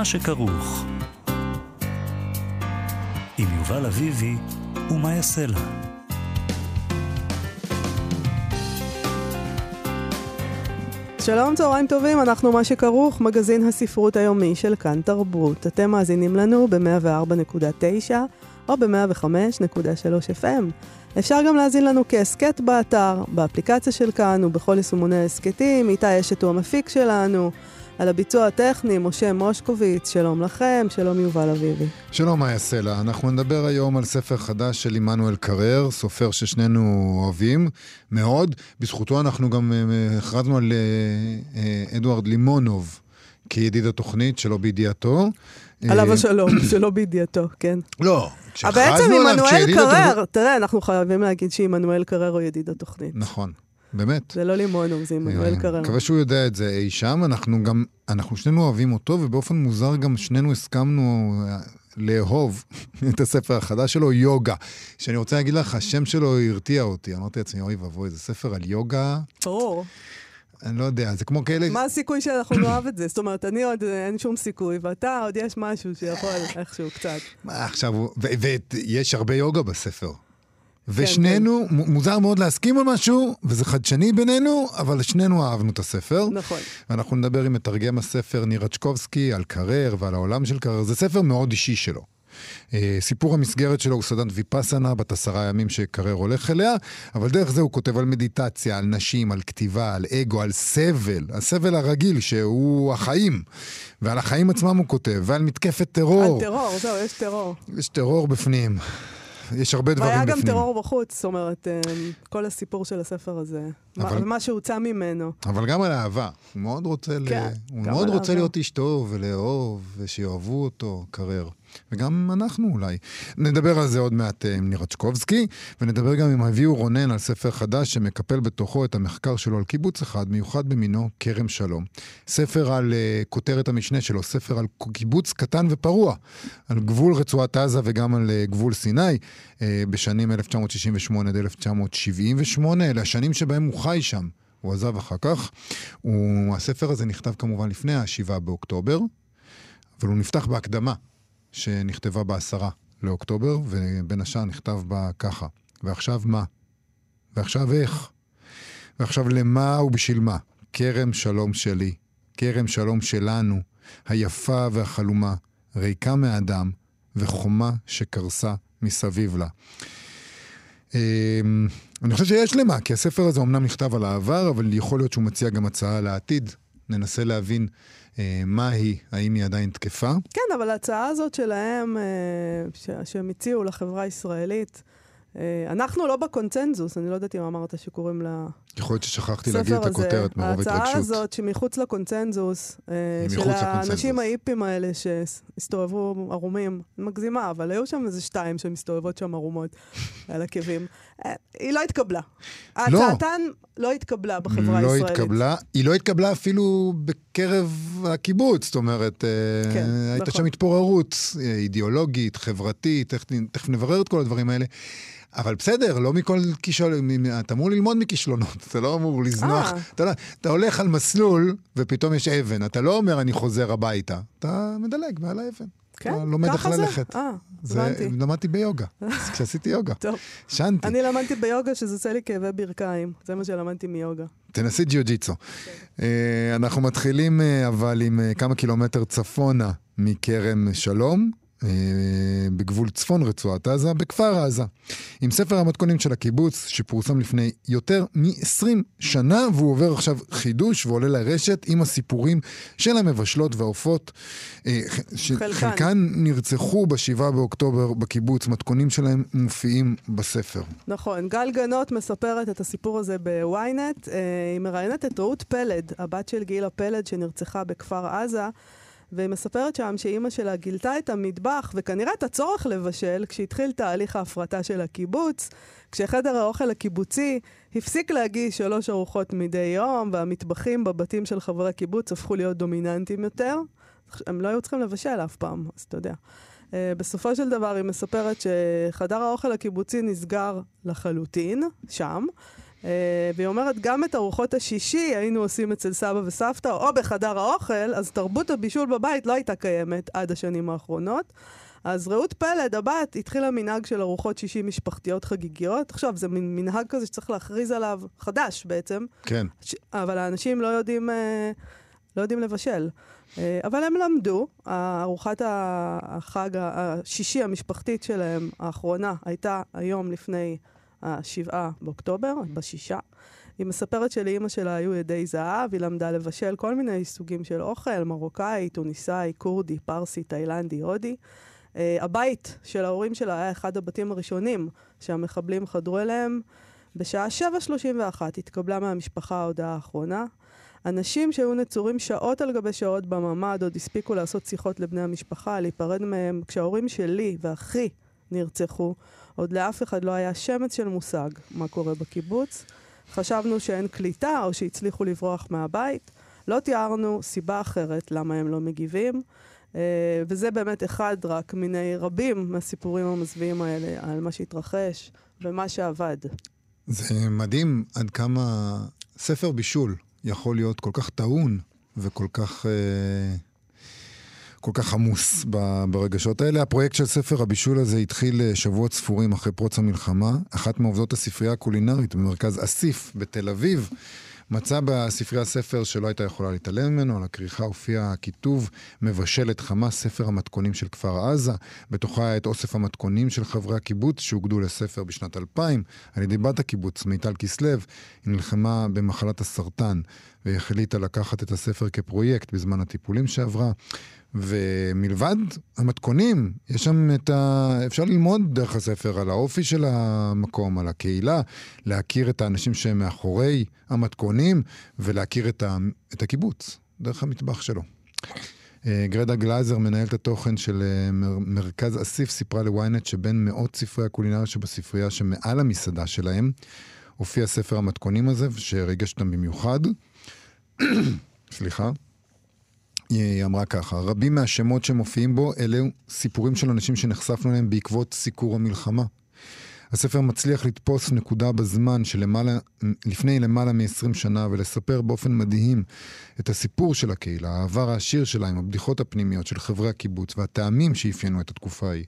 מה שכרוך. עם יובל אביבי ומה יעשה לה. שלום, צהריים טובים, אנחנו מה שכרוך, מגזין הספרות היומי של כאן תרבות. אתם מאזינים לנו ב-104.9 או ב-105.3 FM. אפשר גם להאזין לנו כהסכת באתר, באפליקציה של כאן ובכל יישומוני ההסכתים. איתי אשת הוא המפיק שלנו. על הביצוע הטכני, משה מושקוביץ, שלום לכם, שלום יובל אביבי. שלום, מאיה סלע. אנחנו נדבר היום על ספר חדש של עמנואל קרר, סופר ששנינו אוהבים מאוד. בזכותו אנחנו גם אה, הכרזנו על אה, אה, אדוארד לימונוב כידיד התוכנית, שלא בידיעתו. עליו השלום, שלא בידיעתו, כן. לא, כשהכרזנו עליו, בעצם עמנואל קרר, תראה, אנחנו חייבים להגיד שעמנואל קרר הוא ידיד התוכנית. נכון. באמת. זה לא לימונו, זה עמנואל. אני מקווה שהוא יודע את זה אי שם. אנחנו גם, אנחנו שנינו אוהבים אותו, ובאופן מוזר גם שנינו הסכמנו אה, לאהוב את הספר החדש שלו, יוגה. שאני רוצה להגיד לך, השם שלו הרתיע אותי. אמרתי לעצמי, אוי ואבוי, זה ספר על יוגה. ברור. אני לא יודע, זה כמו כאלה... מה הסיכוי שאנחנו נאהב את זה? זאת אומרת, אני עוד, אין שום סיכוי, ואתה עוד יש משהו שיכול איכשהו קצת. מה עכשיו, ויש הרבה יוגה בספר. ושנינו, כן, כן. מוזר מאוד להסכים על משהו, וזה חדשני בינינו, אבל שנינו אהבנו את הספר. נכון. ואנחנו נדבר עם מתרגם הספר ניר רצ'קובסקי על קרר ועל העולם של קרר. זה ספר מאוד אישי שלו. Uh, סיפור המסגרת שלו הוא סדנת ויפאסנה בת עשרה ימים שקרר הולך אליה, אבל דרך זה הוא כותב על מדיטציה, על נשים, על כתיבה, על אגו, על סבל, הסבל הרגיל שהוא החיים. ועל החיים עצמם הוא כותב, ועל מתקפת טרור. על טרור, זהו, יש טרור. יש טרור בפנים. יש הרבה דברים בפנים. והיה גם טרור בחוץ, זאת אומרת, אה, כל הסיפור של הספר הזה, אבל... מה שהוצא ממנו. אבל גם על אהבה. הוא מאוד רוצה, כן, ל... הוא מאוד רוצה להיות איש טוב ולאהוב, ושיאהבו אותו, קרר. וגם אנחנו אולי. נדבר על זה עוד מעט עם נירצ'קובסקי, ונדבר גם עם אביהו רונן על ספר חדש שמקפל בתוכו את המחקר שלו על קיבוץ אחד, מיוחד במינו, כרם שלום. ספר על uh, כותרת המשנה שלו, ספר על קיבוץ קטן ופרוע, על גבול רצועת עזה וגם על uh, גבול סיני, uh, בשנים 1968 עד 1978, אלה השנים שבהם הוא חי שם. הוא עזב אחר כך. הוא, הספר הזה נכתב כמובן לפני ה-7 באוקטובר, אבל הוא נפתח בהקדמה שנכתבה בעשרה לאוקטובר, ובין השאר נכתב בה ככה, ועכשיו מה? ועכשיו איך? ועכשיו למה ובשביל מה? כרם שלום שלי, כרם שלום שלנו, היפה והחלומה, ריקה מאדם, וחומה שקרסה מסביב לה. אמ, אני חושב שיש למה, כי הספר הזה אמנם נכתב על העבר, אבל יכול להיות שהוא מציע גם הצעה לעתיד. ננסה להבין מה היא, האם היא עדיין תקפה. כן, אבל ההצעה הזאת שלהם, אה, שהם הציעו לחברה הישראלית, אה, אנחנו לא בקונצנזוס, אני לא יודעת אם אמרת שקוראים לה... יכול להיות ששכחתי להגיד את הכותרת מרוב התרגשות. ההצעה הזאת שמחוץ לקונצנזוס, של האנשים האיפים האלה שהסתובבו ערומים, מגזימה, אבל היו שם איזה שתיים שמסתובבות שם ערומות על עקבים. היא לא התקבלה. לא. הצעתן לא התקבלה בחברה לא הישראלית. לא התקבלה, היא לא התקבלה אפילו בקרב הקיבוץ, זאת אומרת, כן, הייתה נכון. שם התפוררות אידיאולוגית, חברתית, תכף נברר את כל הדברים האלה. אבל בסדר, לא מכל כישלון, אתה אמור ללמוד מכישלונות, אתה לא אמור לזנוח. אתה, לא, אתה הולך על מסלול ופתאום יש אבן, אתה לא אומר אני חוזר הביתה, אתה מדלג מעל האבן. כן, זה? לומד איך ללכת. אה, הבנתי. למדתי ביוגה, כשעשיתי יוגה. טוב. שנתי. אני למדתי ביוגה שזה עושה לי כאבי ברכיים, זה מה שלמדתי מיוגה. תנסי ג'יוג'יצו. כן. אנחנו מתחילים אבל עם כמה קילומטר צפונה מכרם שלום, בגבול צפון רצועת עזה, בכפר עזה, עם ספר המתכונים של הקיבוץ, שפורסם לפני יותר מ-20 שנה, והוא עובר עכשיו חידוש ועולה לרשת עם הסיפורים של המבשלות והעופות. חלקן. חלקן נרצחו ב-7 באוקטובר בקיבוץ, מתכונים שלהם מופיעים בספר. נכון, גל גנות מספרת את הסיפור הזה בוויינט. היא מראיינת את רעות פלד, הבת של גילה פלד שנרצחה בכפר עזה. והיא מספרת שם שאימא שלה גילתה את המטבח וכנראה את הצורך לבשל כשהתחיל תהליך ההפרטה של הקיבוץ, כשחדר האוכל הקיבוצי הפסיק להגיש שלוש ארוחות מדי יום והמטבחים בבתים של חברי הקיבוץ הפכו להיות דומיננטיים יותר. הם לא היו צריכים לבשל אף פעם, אז אתה יודע. Uh, בסופו של דבר היא מספרת שחדר האוכל הקיבוצי נסגר לחלוטין, שם, והיא אומרת, גם את ארוחות השישי היינו עושים אצל סבא וסבתא, או בחדר האוכל, אז תרבות הבישול בבית לא הייתה קיימת עד השנים האחרונות. אז רעות פלד, הבת, התחילה מנהג של ארוחות שישי משפחתיות חגיגיות. עכשיו, זה מין מנהג כזה שצריך להכריז עליו, חדש בעצם. כן. ש... אבל האנשים לא יודעים, uh, לא יודעים לבשל. Uh, אבל הם למדו, ארוחת החג השישי המשפחתית שלהם, האחרונה, הייתה היום לפני... השבעה באוקטובר, בשישה. היא מספרת שלאימא שלה היו ידי זהב, היא למדה לבשל כל מיני סוגים של אוכל, מרוקאי, טוניסאי, כורדי, פרסי, תאילנדי, הודי. Uh, הבית של ההורים שלה היה אחד הבתים הראשונים שהמחבלים חדרו אליהם. בשעה 7.31 התקבלה מהמשפחה ההודעה האחרונה. אנשים שהיו נצורים שעות על גבי שעות בממ"ד עוד הספיקו לעשות שיחות לבני המשפחה, להיפרד מהם. כשההורים שלי ואחי נרצחו, עוד לאף אחד לא היה שמץ של מושג מה קורה בקיבוץ. חשבנו שאין קליטה או שהצליחו לברוח מהבית. לא תיארנו סיבה אחרת למה הם לא מגיבים. Uh, וזה באמת אחד רק מיני רבים מהסיפורים המזוויעים האלה על מה שהתרחש ומה שעבד. זה מדהים עד כמה ספר בישול יכול להיות כל כך טעון וכל כך... Uh... כל כך עמוס ברגשות האלה. הפרויקט של ספר הבישול הזה התחיל אה, שבועות ספורים אחרי פרוץ המלחמה. אחת מעובדות הספרייה הקולינרית במרכז אסיף בתל אביב מצא בספרייה ספר שלא הייתה יכולה להתעלם ממנו, על הכריכה הופיע הכיתוב מבשלת חמה, ספר המתכונים של כפר עזה. בתוכה היה את אוסף המתכונים של חברי הקיבוץ שהוגדו לספר בשנת 2000 על ידי בת הקיבוץ, מיטל כסלו. היא נלחמה במחלת הסרטן והחליטה לקחת את הספר כפרויקט בזמן הטיפולים שעברה. ומלבד המתכונים, יש שם את ה... אפשר ללמוד דרך הספר על האופי של המקום, על הקהילה, להכיר את האנשים שהם מאחורי המתכונים, ולהכיר את, ה... את הקיבוץ, דרך המטבח שלו. אה, גרדה גלייזר, מנהלת התוכן של אה, מרכז אסיף, סיפרה לוויינט שבין מאות ספרי הקולינריה שבספרייה שמעל המסעדה שלהם, הופיע ספר המתכונים הזה, שריגש אותם במיוחד. סליחה. היא אמרה ככה, רבים מהשמות שמופיעים בו אלה סיפורים של אנשים שנחשפנו אליהם בעקבות סיקור המלחמה. הספר מצליח לתפוס נקודה בזמן שלמעלה, לפני למעלה מ-20 שנה ולספר באופן מדהים את הסיפור של הקהילה, העבר העשיר שלה עם הבדיחות הפנימיות של חברי הקיבוץ והטעמים שאפיינו את התקופה ההיא.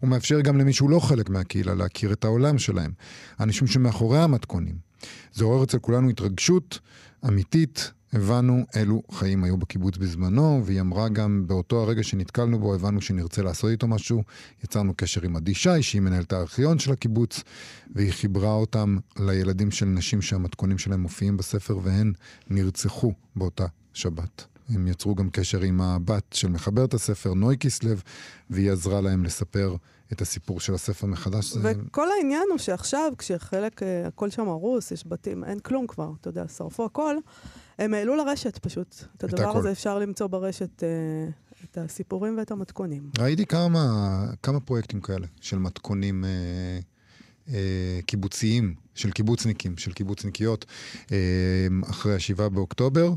הוא מאפשר גם למי שהוא לא חלק מהקהילה להכיר את העולם שלהם, האנשים שמאחורי המתכונים. זה עורר אצל כולנו התרגשות אמיתית הבנו אילו חיים היו בקיבוץ בזמנו, והיא אמרה גם, באותו הרגע שנתקלנו בו, הבנו שנרצה לעשות איתו משהו. יצרנו קשר עם עדי שי, שהיא מנהלת הארכיון של הקיבוץ, והיא חיברה אותם לילדים של נשים שהמתכונים שלהם מופיעים בספר, והן נרצחו באותה שבת. הם יצרו גם קשר עם הבת של מחברת הספר, נוי כסלו, והיא עזרה להם לספר את הסיפור של הספר מחדש. וכל זה... העניין הוא שעכשיו, כשחלק, אה, הכל שם הרוס, יש בתים, אין כלום כבר, אתה יודע, שרפו הכל. הם העלו לרשת פשוט. את הדבר הכל. הזה אפשר למצוא ברשת, אה, את הסיפורים ואת המתכונים. ראיתי כמה, כמה פרויקטים כאלה של מתכונים אה, אה, קיבוציים, של קיבוצניקים, של קיבוצניקיות, אה, אחרי השבעה באוקטובר.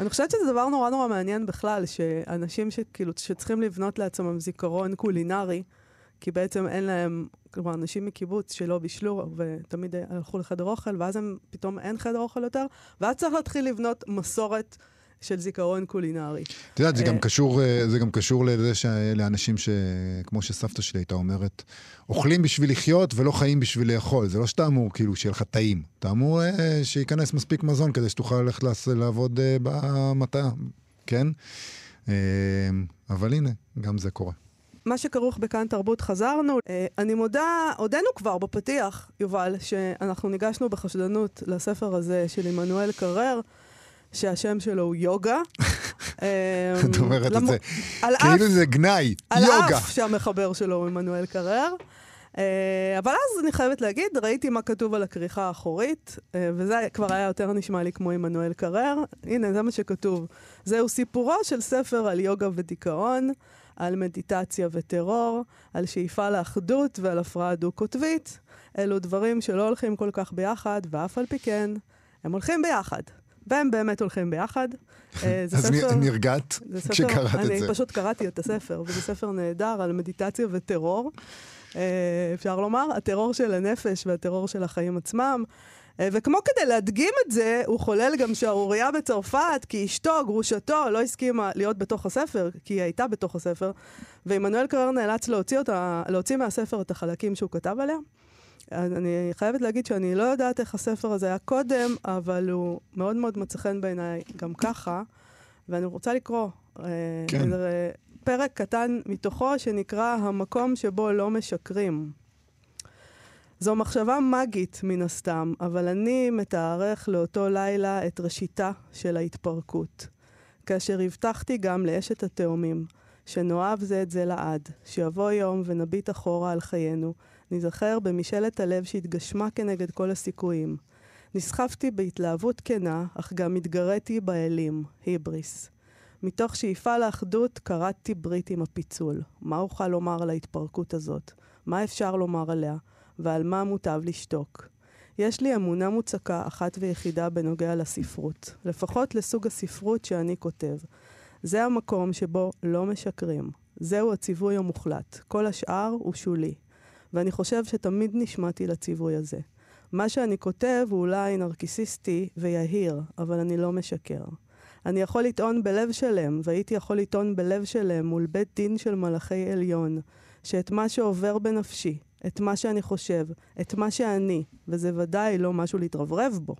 אני חושבת שזה דבר נורא נורא מעניין בכלל, שאנשים שכאילו, שצריכים לבנות לעצמם זיכרון קולינרי, כי בעצם אין להם, כלומר, אנשים מקיבוץ שלא בישלו ותמיד הלכו לחדר אוכל, ואז הם, פתאום אין חדר אוכל יותר, ואז צריך להתחיל לבנות מסורת. של זיכרון קולינרי. את יודעת, זה גם אה, קשור, אה, זה גם קשור לזה שאלה אנשים שכמו שסבתא שלי הייתה אומרת, אוכלים בשביל לחיות ולא חיים בשביל לאכול. זה לא שאתה אמור כאילו שיהיה לך טעים. אתה אמור אה, שייכנס מספיק מזון כדי שתוכל ללכת לעבוד במטע, כן? אבל הנה, גם זה קורה. מה שכרוך בכאן תרבות חזרנו. אה, אני מודה, הודינו כבר בפתיח, יובל, שאנחנו ניגשנו בחשדנות לספר הזה של עמנואל קרר, שהשם שלו הוא יוגה. את אומרת את זה, כאילו זה גנאי, יוגה. על אף שהמחבר שלו הוא עמנואל קרר. אה, אבל אז אני חייבת להגיד, ראיתי מה כתוב על הכריכה האחורית, אה, וזה כבר היה יותר נשמע לי כמו עמנואל קרר. הנה, זה מה שכתוב. זהו סיפורו של ספר על יוגה ודיכאון, על מדיטציה וטרור, על שאיפה לאחדות ועל הפרעה דו-קוטבית. אלו דברים שלא הולכים כל כך ביחד, ואף על פי כן, הם הולכים ביחד. והם באמת הולכים ביחד. אה, אז ספר, נרגעת כשקראת את זה. אני פשוט קראתי את הספר, וזה ספר נהדר על מדיטציה וטרור. אה, אפשר לומר, הטרור של הנפש והטרור של החיים עצמם. אה, וכמו כדי להדגים את זה, הוא חולל גם שערורייה בצרפת, כי אשתו, גרושתו, לא הסכימה להיות בתוך הספר, כי היא הייתה בתוך הספר, ועמנואל קרר נאלץ להוציא, אותה, להוציא מהספר את החלקים שהוא כתב עליה. אני חייבת להגיד שאני לא יודעת איך הספר הזה היה קודם, אבל הוא מאוד מאוד מצא חן בעיניי גם ככה, ואני רוצה לקרוא. אה, כן. פרק קטן מתוכו שנקרא המקום שבו לא משקרים. זו מחשבה מגית מן הסתם, אבל אני מתארך לאותו לילה את ראשיתה של ההתפרקות. כאשר הבטחתי גם לאשת התאומים, שנאהב זה את זה לעד, שיבוא יום ונביט אחורה על חיינו, ניזכר במשאלת הלב שהתגשמה כנגד כל הסיכויים. נסחפתי בהתלהבות כנה, אך גם התגריתי באלים, היבריס. מתוך שאיפה לאחדות קראתי ברית עם הפיצול. מה אוכל לומר על ההתפרקות הזאת? מה אפשר לומר עליה? ועל מה מוטב לשתוק? יש לי אמונה מוצקה אחת ויחידה בנוגע לספרות, לפחות לסוג הספרות שאני כותב. זה המקום שבו לא משקרים. זהו הציווי המוחלט. כל השאר הוא שולי. ואני חושב שתמיד נשמעתי לציווי הזה. מה שאני כותב הוא אולי נרקיסיסטי ויהיר, אבל אני לא משקר. אני יכול לטעון בלב שלם, והייתי יכול לטעון בלב שלם מול בית דין של מלאכי עליון, שאת מה שעובר בנפשי, את מה שאני חושב, את מה שאני, וזה ודאי לא משהו להתרברב בו,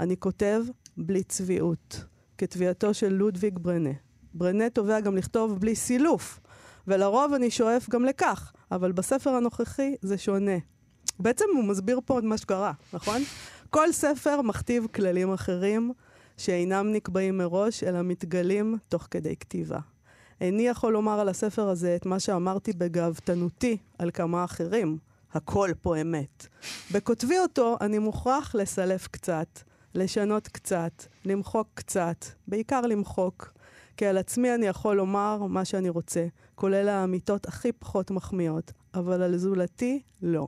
אני כותב בלי צביעות, כתביעתו של לודוויג ברנה. ברנה תובע גם לכתוב בלי סילוף, ולרוב אני שואף גם לכך, אבל בספר הנוכחי זה שונה. בעצם הוא מסביר פה עוד מה שקרה, נכון? כל ספר מכתיב כללים אחרים, שאינם נקבעים מראש, אלא מתגלים תוך כדי כתיבה. איני יכול לומר על הספר הזה את מה שאמרתי בגאוותנותי על כמה אחרים. הכל פה אמת. בכותבי אותו אני מוכרח לסלף קצת, לשנות קצת, למחוק קצת, בעיקר למחוק. כי על עצמי אני יכול לומר מה שאני רוצה, כולל האמיתות הכי פחות מחמיאות, אבל על זולתי, לא.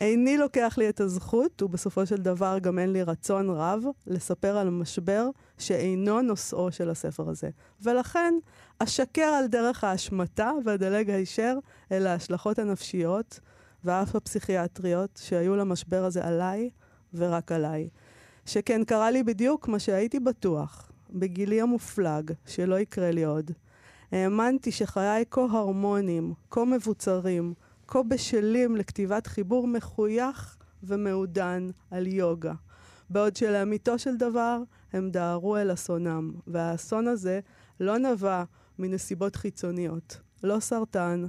איני לוקח לי את הזכות, ובסופו של דבר גם אין לי רצון רב, לספר על משבר שאינו נושאו של הספר הזה. ולכן, אשקר על דרך ההשמטה ואדלג הישר אל ההשלכות הנפשיות ואף הפסיכיאטריות שהיו למשבר הזה עליי ורק עליי. שכן קרה לי בדיוק מה שהייתי בטוח, בגילי המופלג, שלא יקרה לי עוד. האמנתי שחיי כה הרמוניים, כה מבוצרים, כה בשלים לכתיבת חיבור מחוייך ומעודן על יוגה. בעוד שלאמיתו של דבר הם דהרו אל אסונם, והאסון הזה לא נבע מנסיבות חיצוניות. לא סרטן,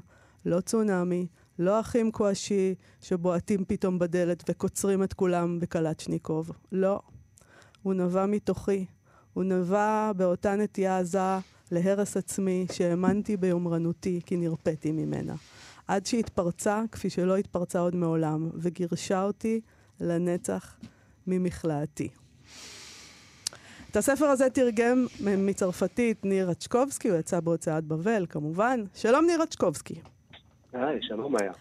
לא צונאמי, לא אחים כואשי שבועטים פתאום בדלת וקוצרים את כולם בקלצ'ניקוב. לא. הוא נבע מתוכי. הוא נבע באותה נטייה עזה להרס עצמי שהאמנתי ביומרנותי כי נרפאתי ממנה. עד שהתפרצה כפי שלא התפרצה עוד מעולם, וגירשה אותי לנצח ממכלאתי. את הספר הזה תרגם מצרפתית ניר רצ'קובסקי, הוא יצא בהוצאת בבל, כמובן. שלום ניר רצ'קובסקי. היי, שלום היה.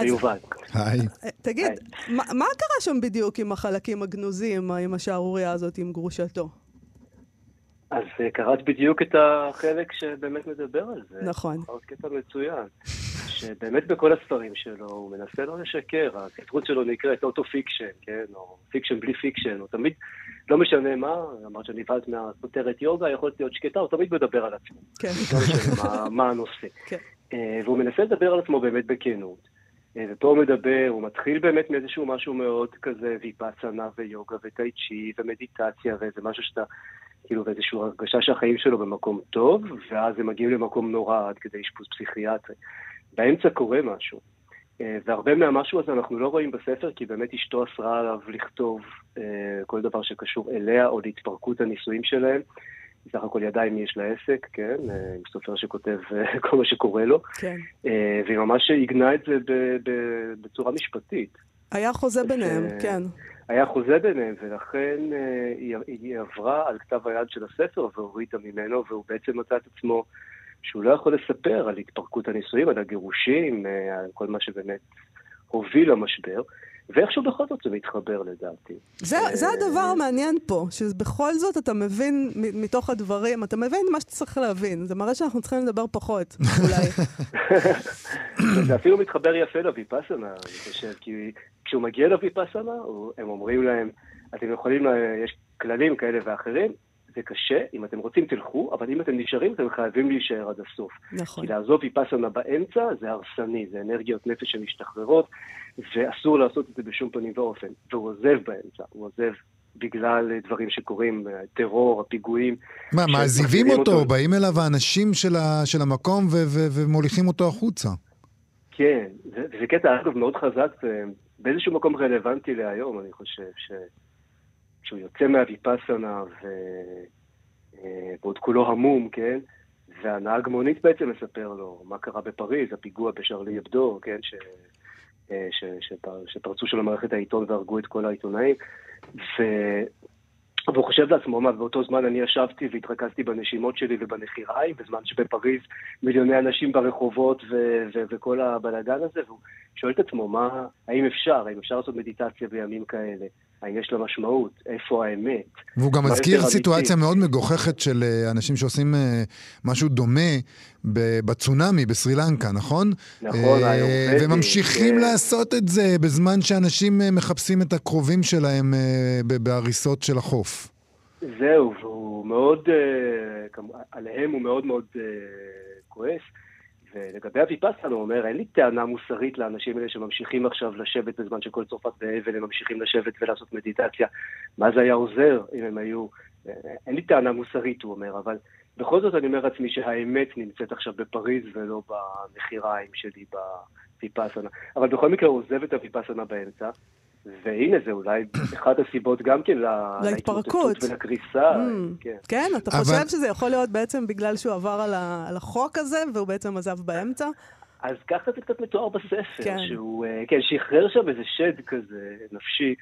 ויובל. היי. תגיד, מה, מה קרה שם בדיוק עם החלקים הגנוזים, עם השערורייה הזאת, עם גרושתו? אז אה, קראת בדיוק את החלק שבאמת מדבר על זה. נכון. עוד קטע מצוין. שבאמת בכל הספרים שלו הוא מנסה לא לשקר, הספרות שלו נקראת auto fiction, כן, או fiction בלי fiction, הוא תמיד, לא משנה מה, אמרת שנבהלת מהכותרת יוגה, יכול להיות שקטה, הוא תמיד מדבר על עצמו. כן. לא משנה מה, מה הנושא. כן. אה, והוא מנסה לדבר על עצמו באמת בכנות. אה, ופה הוא מדבר, הוא מתחיל באמת מאיזשהו משהו מאוד כזה, ויפאסנה ויוגה וטאי צ'י ומדיטציה, ואיזה משהו שאתה, כאילו, ואיזושהי הרגשה שהחיים שלו במקום טוב, ואז הם מגיעים למקום נורא עד כדי אשפוז פסיכיאטרי. באמצע קורה משהו. אה, והרבה מהמשהו הזה אנחנו לא רואים בספר, כי באמת אשתו אסרה עליו לכתוב אה, כל דבר שקשור אליה או להתפרקות הנישואים שלהם. בסך הכל ידעה עם מי יש לה עסק, כן? אה, עם סופר שכותב כל מה שקורה לו. כן. והיא ממש עיגנה את זה בצורה משפטית. היה חוזה ביניהם, כן. היה חוזה ביניהם, ולכן היא עברה על כתב היד של הספר והורידה ממנו, והוא בעצם מצא את עצמו שהוא לא יכול לספר על התפרקות הנישואים, על הגירושים, אה, על כל מה שבאמת הוביל למשבר. ואיכשהו בכל זאת זה מתחבר לדעתי. זה, זה הדבר המעניין פה, שבכל זאת אתה מבין מתוך הדברים, אתה מבין מה שאתה צריך להבין. זה מראה שאנחנו צריכים לדבר פחות, אולי. זה אפילו מתחבר יפה לוויפאסנה, אני חושב, כי כשהוא מגיע לוויפאסנה, הם אומרים להם, אתם יכולים, יש כללים כאלה ואחרים, זה קשה, אם אתם רוצים תלכו, אבל אם אתם נשארים, אתם חייבים להישאר עד הסוף. נכון. כי לעזוב ויפאסנה באמצע זה הרסני, זה אנרגיות נפש שמשתחררות, ואסור לעשות את זה בשום פנים ואופן. והוא עוזב באמצע, הוא עוזב בגלל דברים שקורים, טרור, הפיגועים. מה, מעזיבים אותו, אותו, באים אליו האנשים של, ה, של המקום ו- ו- ומוליכים אותו החוצה. כן, זה, זה קטע, אגב, מאוד חזק, באיזשהו מקום רלוונטי להיום, אני חושב, ש... כשהוא יוצא מהוויפאסנה ו... אה, ועוד כולו המום, כן? והנהג מונית בעצם מספר לו מה קרה בפריז, הפיגוע בשרלי אבדו, כן? ש... אה, ש... ש... שפרצו של המערכת העיתון והרגו את כל העיתונאים. ו... והוא חושב לעצמו, מה, באותו זמן אני ישבתי והתרכזתי בנשימות שלי ובנחיריים, בזמן שבפריז מיליוני אנשים ברחובות ו- ו- וכל הבלאגן הזה, והוא שואל את עצמו, מה, האם אפשר, האם אפשר לעשות מדיטציה בימים כאלה? האם יש לה משמעות? איפה האמת? והוא גם מזכיר סיטואציה מאוד מגוחכת של אה, אנשים שעושים אה, משהו דומה בצונאמי בסרי לנקה, נכון? נכון, אה, וממשיכים כן. לעשות את זה בזמן שאנשים מחפשים את הקרובים שלהם בהריסות של החוף. זהו, והוא מאוד, עליהם הוא מאוד מאוד כועס. ולגבי הוויפאסנה הוא אומר, אין לי טענה מוסרית לאנשים האלה שממשיכים עכשיו לשבת בזמן שכל צרפת באבל, הם ממשיכים לשבת ולעשות מדיטציה. מה זה היה עוזר אם הם היו... אין לי טענה מוסרית, הוא אומר, אבל בכל זאת אני אומר לעצמי שהאמת נמצאת עכשיו בפריז ולא בנחיריים שלי בוויפאסנה. אבל בכל מקרה הוא עוזב את הוויפאסנה באמצע. והנה, זה אולי אחת הסיבות גם כן להתפרקות ולקריסה. Mm, כן. כן, אתה אבל... חושב שזה יכול להיות בעצם בגלל שהוא עבר על, ה... על החוק הזה, והוא בעצם עזב באמצע? אז ככה זה קצת מתואר בספר, כן. שהוא אה, כן, שחרר שם איזה שד כזה נפשי,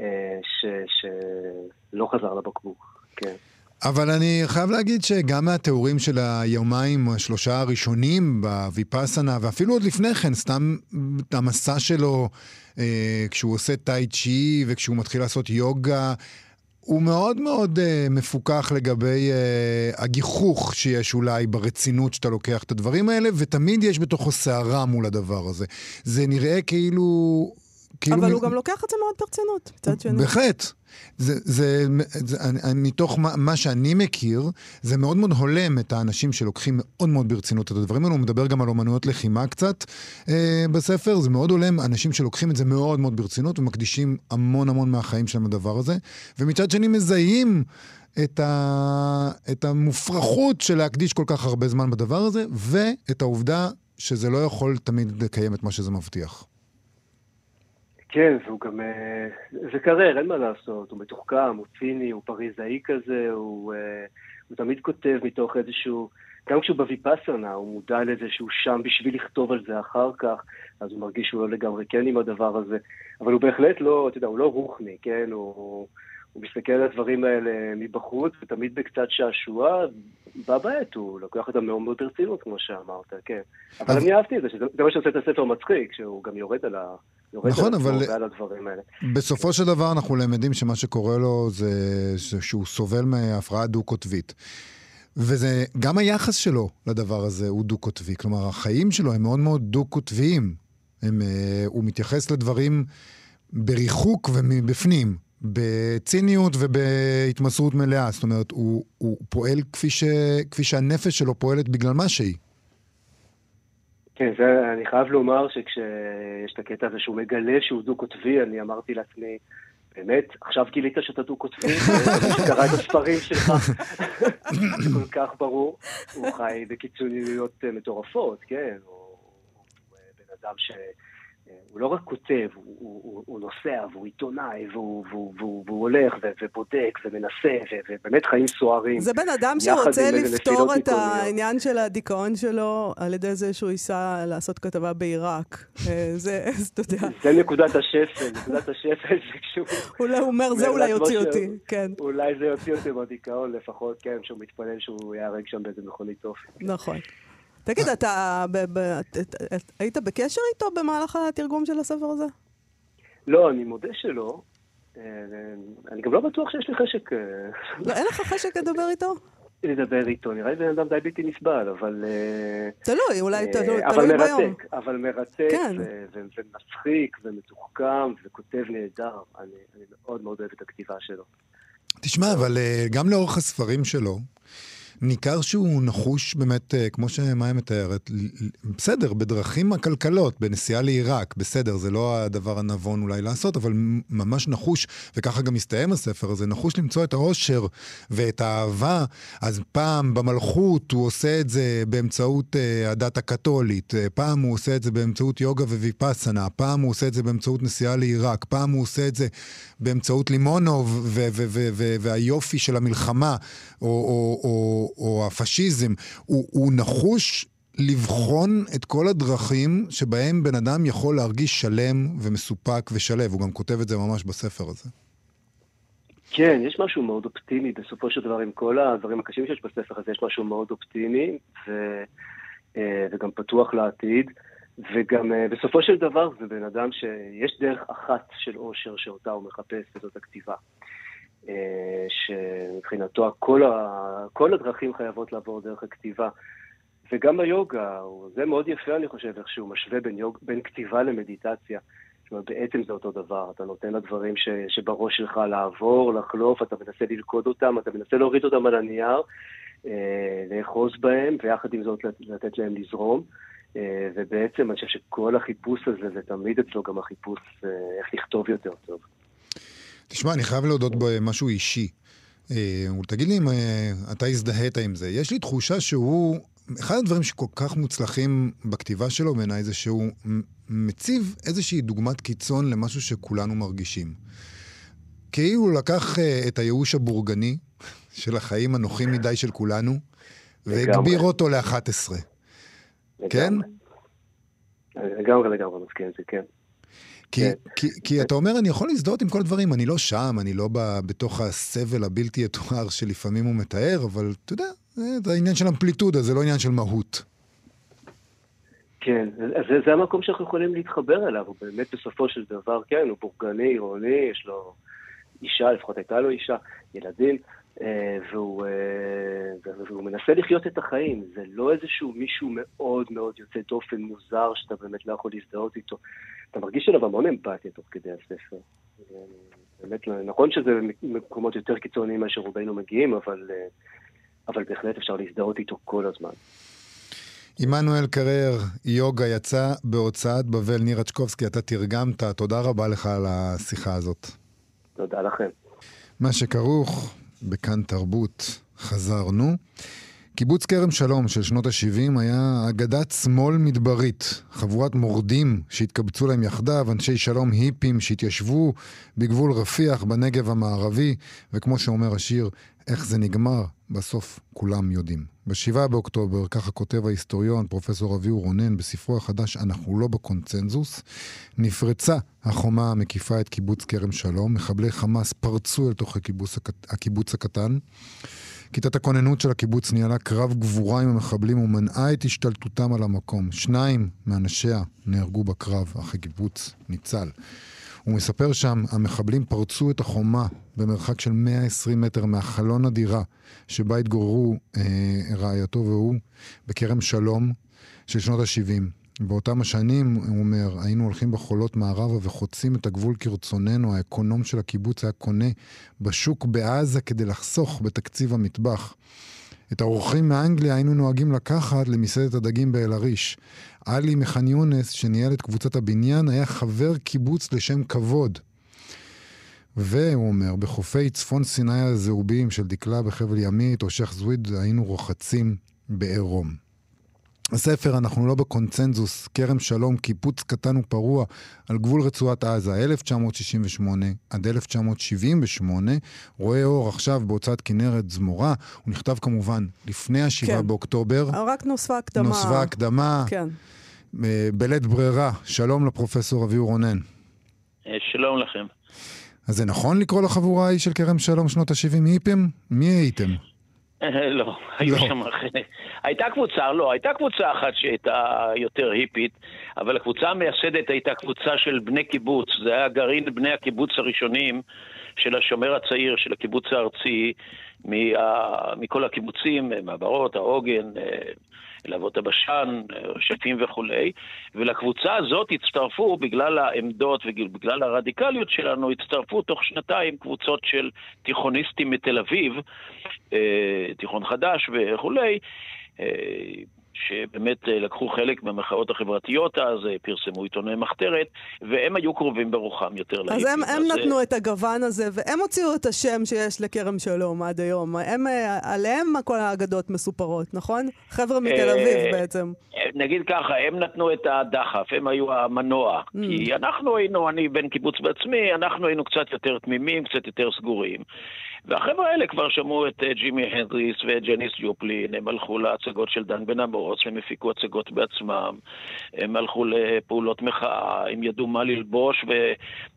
אה, ש... שלא חזר לבקבוק, כן. אבל אני חייב להגיד שגם מהתיאורים של היומיים או השלושה הראשונים בוויפאסנה, ואפילו עוד לפני כן, סתם המסע שלו אה, כשהוא עושה טאי צ'י וכשהוא מתחיל לעשות יוגה, הוא מאוד מאוד אה, מפוקח לגבי אה, הגיחוך שיש אולי ברצינות שאתה לוקח את הדברים האלה, ותמיד יש בתוכו סערה מול הדבר הזה. זה נראה כאילו... כאילו אבל. הוא גם לוקח את זה מאוד ברצינות, מצד שני. בהחלט. זה, זה, זה, זה, מתוך מה, מה שאני מכיר, זה מאוד מאוד הולם את האנשים שלוקחים מאוד מאוד ברצינות את הדברים האלו. הוא מדבר גם על אומנויות לחימה קצת אה, בספר, זה מאוד הולם אנשים שלוקחים את זה מאוד מאוד ברצינות ומקדישים המון המון מהחיים שלהם לדבר הזה. ומצד שני מזהים את, ה, את המופרכות של להקדיש כל כך הרבה זמן בדבר הזה, ואת העובדה שזה לא יכול תמיד לקיים את מה שזה מבטיח. כן, והוא גם... אה, זה קרר, אין מה לעשות. הוא מתוחכם, הוא ציני, הוא פריזאי כזה, הוא, אה, הוא תמיד כותב מתוך איזשהו... גם כשהוא בוויפאסנה, הוא מודע לזה שהוא שם בשביל לכתוב על זה אחר כך, אז הוא מרגיש שהוא לא לגמרי כן עם הדבר הזה. אבל הוא בהחלט לא, אתה יודע, הוא לא רוחני, כן? הוא, הוא מסתכל על הדברים האלה מבחוץ, ותמיד בקצת שעשוע, בה בעת הוא לוקח אותם מאוד מאוד ברצינות, כמו שאמרת, כן. אבל אני אהבתי את זה, שזה מה שעושה את הספר מצחיק, שהוא גם יורד על ה... נכון, אבל בסופו של דבר אנחנו למדים שמה שקורה לו זה שהוא סובל מהפרעה דו-קוטבית. וזה, גם היחס שלו לדבר הזה הוא דו-קוטבי. כלומר, החיים שלו הם מאוד מאוד דו-קוטביים. הם, uh, הוא מתייחס לדברים בריחוק ומבפנים. בציניות ובהתמסרות מלאה. זאת אומרת, הוא, הוא פועל כפי, ש, כפי שהנפש שלו פועלת בגלל מה שהיא. כן, זה, אני חייב לומר שכשיש את הקטע הזה שהוא מגלה שהוא דו-קוטבי, אני אמרתי לעצמי, באמת, עכשיו גילית שאתה דו-קוטבי? שקרא את הספרים שלך, זה כל כך ברור. הוא חי בקיצוניות מטורפות, כן, הוא אדם ש... הוא לא רק כותב, הוא, הוא, הוא נוסע, והוא עיתונאי, והוא, והוא, והוא, והוא הולך ו, ובודק ומנסה, ו, ובאמת חיים סוערים. זה בן אדם שרוצה לפתור את העניין של הדיכאון שלו על ידי זה שהוא ייסע לעשות כתבה בעיראק. אה, זה, אתה יודע. זה נקודת השפל, נקודת השפל זה כשהוא... אולי הוא אומר, זה אולי יוציא אותי, כן. אולי זה יוציא אותי מהדיכאון לפחות, כן, שהוא מתפלל שהוא ייהרג שם באיזה מכונית אופי. נכון. תגיד, אתה היית בקשר איתו במהלך התרגום של הספר הזה? לא, אני מודה שלא. אה, אני גם לא בטוח שיש לי חשק... אה, לא, אין לך חשק לדבר איתו? לדבר איתו, נראה לי בן אדם די בלתי נסבל, אבל... אה, תלוי, אולי תלוי ביום. אבל מרתק, כן. ומצחיק, ומתוחכם, וכותב נהדר. אני מאוד מאוד אוהב את הכתיבה שלו. תשמע, אבל גם לאורך הספרים שלו, ניכר שהוא נחוש באמת, אה, כמו שמאיה מתארת, בסדר, בדרכים עקלקלות, בנסיעה לעיראק, בסדר, זה לא הדבר הנבון אולי לעשות, אבל ממש נחוש, וככה גם מסתיים הספר הזה, נחוש למצוא את העושר ואת האהבה. אז פעם במלכות הוא עושה את זה באמצעות uh, הדת הקתולית, uh, פעם הוא עושה את זה באמצעות יוגה וויפאסנה, פעם הוא עושה את זה באמצעות נסיעה לעיראק, פעם הוא עושה את זה באמצעות לימונוב והיופי של המלחמה, או, או, או, או הפשיזם, הוא, הוא נחוש לבחון את כל הדרכים שבהם בן אדם יכול להרגיש שלם ומסופק ושלב. הוא גם כותב את זה ממש בספר הזה. כן, יש משהו מאוד אופטימי בסופו של דבר עם כל הדברים הקשים שיש בספר הזה, יש משהו מאוד אופטימי ו, אה, וגם פתוח לעתיד. וגם uh, בסופו של דבר זה בן אדם שיש דרך אחת של אושר שאותה הוא מחפש, וזאת הכתיבה. Uh, שמבחינתו כל, ה, כל הדרכים חייבות לעבור דרך הכתיבה. וגם היוגה, זה מאוד יפה, אני חושב, איך שהוא משווה בין, יוג, בין כתיבה למדיטציה. זאת אומרת, בעצם זה אותו דבר, אתה נותן לדברים ש, שבראש שלך לעבור, לחלוף, אתה מנסה ללכוד אותם, אתה מנסה להוריד אותם על הנייר, אה, לאחוז בהם, ויחד עם זאת לתת להם לזרום. אה, ובעצם אני חושב שכל החיפוש הזה, זה תמיד אצלו גם החיפוש אה, איך לכתוב יותר טוב. תשמע, אני חייב להודות במשהו אישי. אה, תגיד לי אם אתה הזדהית עם זה. יש לי תחושה שהוא, אחד הדברים שכל כך מוצלחים בכתיבה שלו בעיניי זה שהוא מציב איזושהי דוגמת קיצון למשהו שכולנו מרגישים. כאילו הוא לקח את הייאוש הבורגני של החיים הנוחים מדי של כולנו, והגביר אותו ל-11. כן? לגמרי לגמרי מסכים עם זה, כן. כי, כן. כי, כי אתה אומר, אני יכול להזדהות עם כל הדברים, אני לא שם, אני לא ב, בתוך הסבל הבלתי יתואר שלפעמים הוא מתאר, אבל אתה יודע, זה העניין של אמפליטודה, זה לא עניין של מהות. כן, זה, זה המקום שאנחנו יכולים להתחבר אליו, הוא באמת בסופו של דבר, כן, הוא בורגני, עירוני, יש לו אישה, לפחות הייתה לו אישה, ילדים, והוא, אה, והוא מנסה לחיות את החיים. זה לא איזשהו מישהו מאוד מאוד יוצא דופן מוזר שאתה באמת לא יכול להזדהות איתו. אתה מרגיש עליו המון אמפתיה תוך כדי הספר. באמת, נכון שזה מקומות יותר קיצוניים מאשר רובנו מגיעים, אבל, אה, אבל בהחלט אפשר להזדהות איתו כל הזמן. עמנואל קרר, יוגה, יצא בהוצאת בבל ניר אצ'קובסקי, אתה תרגמת, תודה רבה לך על השיחה הזאת. תודה לכם. מה שכרוך בכאן תרבות חזרנו. קיבוץ כרם שלום של שנות ה-70 היה אגדת שמאל מדברית, חבורת מורדים שהתקבצו להם יחדיו, אנשי שלום היפים שהתיישבו בגבול רפיח בנגב המערבי, וכמו שאומר השיר, איך זה נגמר, בסוף כולם יודעים. ב-7 באוקטובר, ככה כותב ההיסטוריון פרופסור אביהו רונן בספרו החדש "אנחנו לא בקונצנזוס", נפרצה החומה המקיפה את קיבוץ כרם שלום, מחבלי חמאס פרצו אל תוך הקיבוץ, הקיבוץ הקטן. כיתת הכוננות של הקיבוץ ניהלה קרב גבורה עם המחבלים ומנעה את השתלטותם על המקום. שניים מאנשיה נהרגו בקרב, אך הקיבוץ ניצל. הוא מספר שם, המחבלים פרצו את החומה במרחק של 120 מטר מהחלון הדירה שבה התגוררו אה, רעייתו והוא בכרם שלום של שנות ה-70. באותם השנים, הוא אומר, היינו הולכים בחולות מערבה וחוצים את הגבול כרצוננו, האקונום של הקיבוץ היה קונה בשוק בעזה כדי לחסוך בתקציב המטבח. את האורחים מאנגליה היינו נוהגים לקחת למסעדת הדגים באל-עריש. עלי מח'אן יונס, שניהל את קבוצת הבניין, היה חבר קיבוץ לשם כבוד. והוא אומר, בחופי צפון סיני הזהובים של דקלה בחבל ימית או שייח' זוויד היינו רוחצים בעירום. הספר "אנחנו לא בקונצנזוס, כרם שלום, קיפוץ קטן ופרוע על גבול רצועת עזה, 1968 עד 1978, רואה אור עכשיו בהוצאת כנרת זמורה. הוא נכתב כמובן לפני השבעה כן. באוקטובר. רק נוספה הקדמה. נוספה הקדמה. כן. אה, בלית ברירה. שלום לפרופסור אביהו רונן. אה, שלום לכם. אז זה נכון לקרוא לחבורה ההיא של כרם שלום שנות ה-70 היפים? מי הייתם? לא, היו לא. שם אחרי... הייתה קבוצה, לא, הייתה קבוצה אחת שהייתה יותר היפית, אבל הקבוצה המייסדת הייתה קבוצה של בני קיבוץ. זה היה גרעין בני הקיבוץ הראשונים של השומר הצעיר, של הקיבוץ הארצי, מכל הקיבוצים, מעברות, העוגן, להבות הבשן, רשפים וכולי, ולקבוצה הזאת הצטרפו, בגלל העמדות ובגלל הרדיקליות שלנו, הצטרפו תוך שנתיים קבוצות של תיכוניסטים מתל אביב, אה, תיכון חדש וכולי. אה, שבאמת אה, לקחו חלק במחאות החברתיות אז, אה, פרסמו עיתוני מחתרת, והם היו קרובים ברוחם יותר להיטים. אז הם, הם אז... נתנו את הגוון הזה, והם הוציאו את השם שיש לכרם שלום עד היום. הם, אה, עליהם כל האגדות מסופרות, נכון? חבר'ה מתל אביב בעצם. נגיד ככה, הם נתנו את הדחף, הם היו המנוע. Mm. כי אנחנו היינו, אני בן קיבוץ בעצמי, אנחנו היינו קצת יותר תמימים, קצת יותר סגורים. והחבר'ה האלה כבר שמעו את אה, ג'ימי הנדריס ואת ג'ניס ג'ופלין, הם הלכו להצגות של דן בן עמוס, הם הפיקו הצגות בעצמם, הם הלכו לפעולות מחאה, הם ידעו מה ללבוש,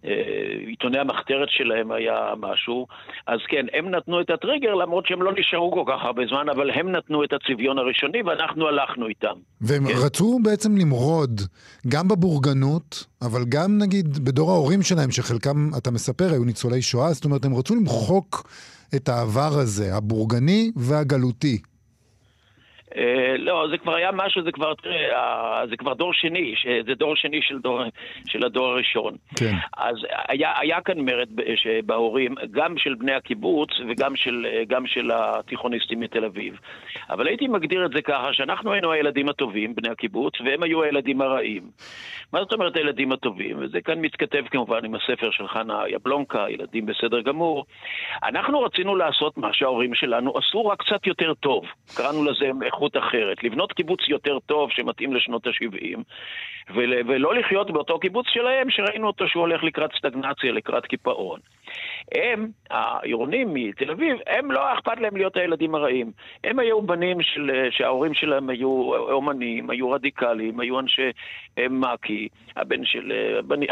ועיתוני המחתרת שלהם היה משהו. אז כן, הם נתנו את הטריגר, למרות שהם לא נשארו כל כך הרבה זמן, אבל הם נתנו את הצביון הראשוני ואנחנו הלכנו איתם. והם כן. רצו בעצם למרוד גם בבורגנות, אבל גם נגיד בדור ההורים שלהם, שחלקם, אתה מספר, היו ניצולי שואה, זאת אומרת, הם רצו למחוק את העבר הזה, הבורגני והגלותי. אה, לא, זה כבר היה משהו, זה כבר, תראה, זה כבר דור שני, זה דור שני של, דור, של הדור הראשון. כן. אז היה, היה כאן מרד בהורים, גם של בני הקיבוץ וגם של, של התיכוניסטים מתל אביב. אבל הייתי מגדיר את זה ככה, שאנחנו היינו הילדים הטובים, בני הקיבוץ, והם היו הילדים הרעים. מה זאת אומרת הילדים הטובים? וזה כאן מתכתב כמובן עם הספר של חנה יבלונקה, ילדים בסדר גמור. אנחנו רצינו לעשות מה שההורים שלנו עשו, רק קצת יותר טוב. קראנו לזה איכות אחרת. לבנות קיבוץ יותר טוב שמתאים לשנות ה-70, ולא לחיות באותו קיבוץ שלהם, שראינו אותו שהוא הולך לקראת סטגנציה, לקראת קיפאון. הם, העירונים מתל אביב, הם לא אכפת להם להיות הילדים הרעים. הם היו בנים של, שההורים שלהם היו אומנים, היו רדיקליים, היו אנשי מק"י, הבן של,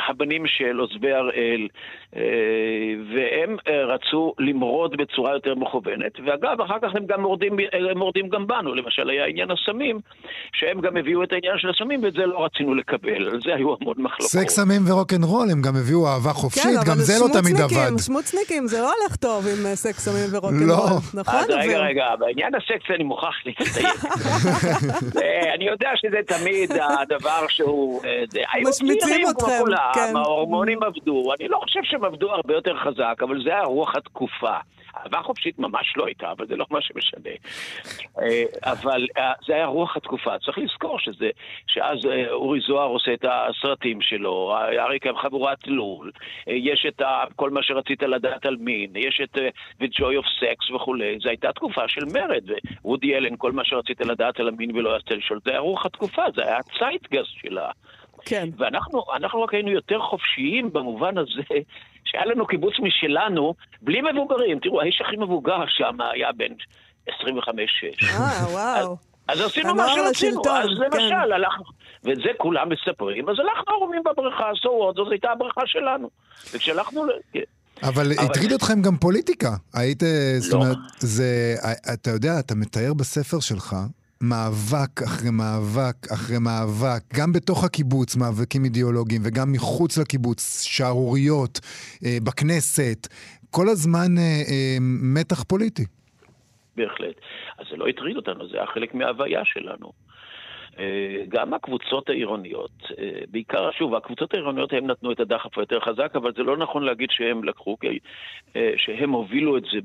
הבנים של עוזבי הראל, אה, והם אה, רצו למרוד בצורה יותר מכוונת, ואגב, אחר כך הם גם מורדים, הם מורדים גם בנו, למשל היה עניין הסמים, שהם גם הביאו את העניין של הסמים, ואת זה לא רצינו לקבל, על זה היו המון מחלוקות. סקס, סמים ורוקנרול, הם גם הביאו אהבה חופשית, כן, גם זה לא תמיד עבד. כן, שמוצניקים, זה לא הולך טוב עם אה, סקס, סמים ורוקנרול, לא. נכון? אז רגע, רגע, בעניין הסקס אני מוכרח להצטיין. אני יודע שזה תמיד הדבר שהוא... אה, משמיצים אתכם, כן. ההורמונים עבדו, אני לא חושב שהם עבדו הרבה יותר חזק, אבל זה היה רוח התקופה. אהבה חופשית ממש לא הייתה, אבל זה לא מה שמשנה. אה, אבל אה, זה היה רוח התקופה. צריך לזכור שזה, שאז אה, אורי זוהר עושה את הסרטים שלו, אריק חבורת לול, יש את כל מה שרצית לדעת על מין, יש את The Joy of Sex וכולי. זו הייתה תקופה של מרד, ווודי אלן, כל מה שרצית לדעת על המין ולא יעשת לשאול, זה היה רוח התקופה, זה היה הצייטגס שלה. כן. ואנחנו רק היינו יותר חופשיים במובן הזה שהיה לנו קיבוץ משלנו, בלי מבוגרים. תראו, האיש הכי מבוגר שם היה בן 25-6. אה, וואו. אז עשינו מה שרצינו, אז למשל, כן. הלכנו, ואת זה כולם מספרים, אז הלכנו ערומים בבריכה, סורות, זאת הייתה הבריכה שלנו. וכשהלכנו ל... כן. אבל הטריד אתכם גם פוליטיקה. היית, זאת לא. אומרת, זה, אתה יודע, אתה מתאר בספר שלך מאבק אחרי מאבק אחרי מאבק, גם בתוך הקיבוץ מאבקים אידיאולוגיים וגם מחוץ לקיבוץ, שערוריות, אה, בכנסת, כל הזמן אה, אה, מתח פוליטי. בהחלט. אז זה לא הטריד אותנו, זה היה חלק מההוויה שלנו. אה, גם הקבוצות העירוניות, אה, בעיקר, שוב, הקבוצות העירוניות הם נתנו את הדחף היותר חזק, אבל זה לא נכון להגיד שהם לקחו, אה, שהם הובילו את זה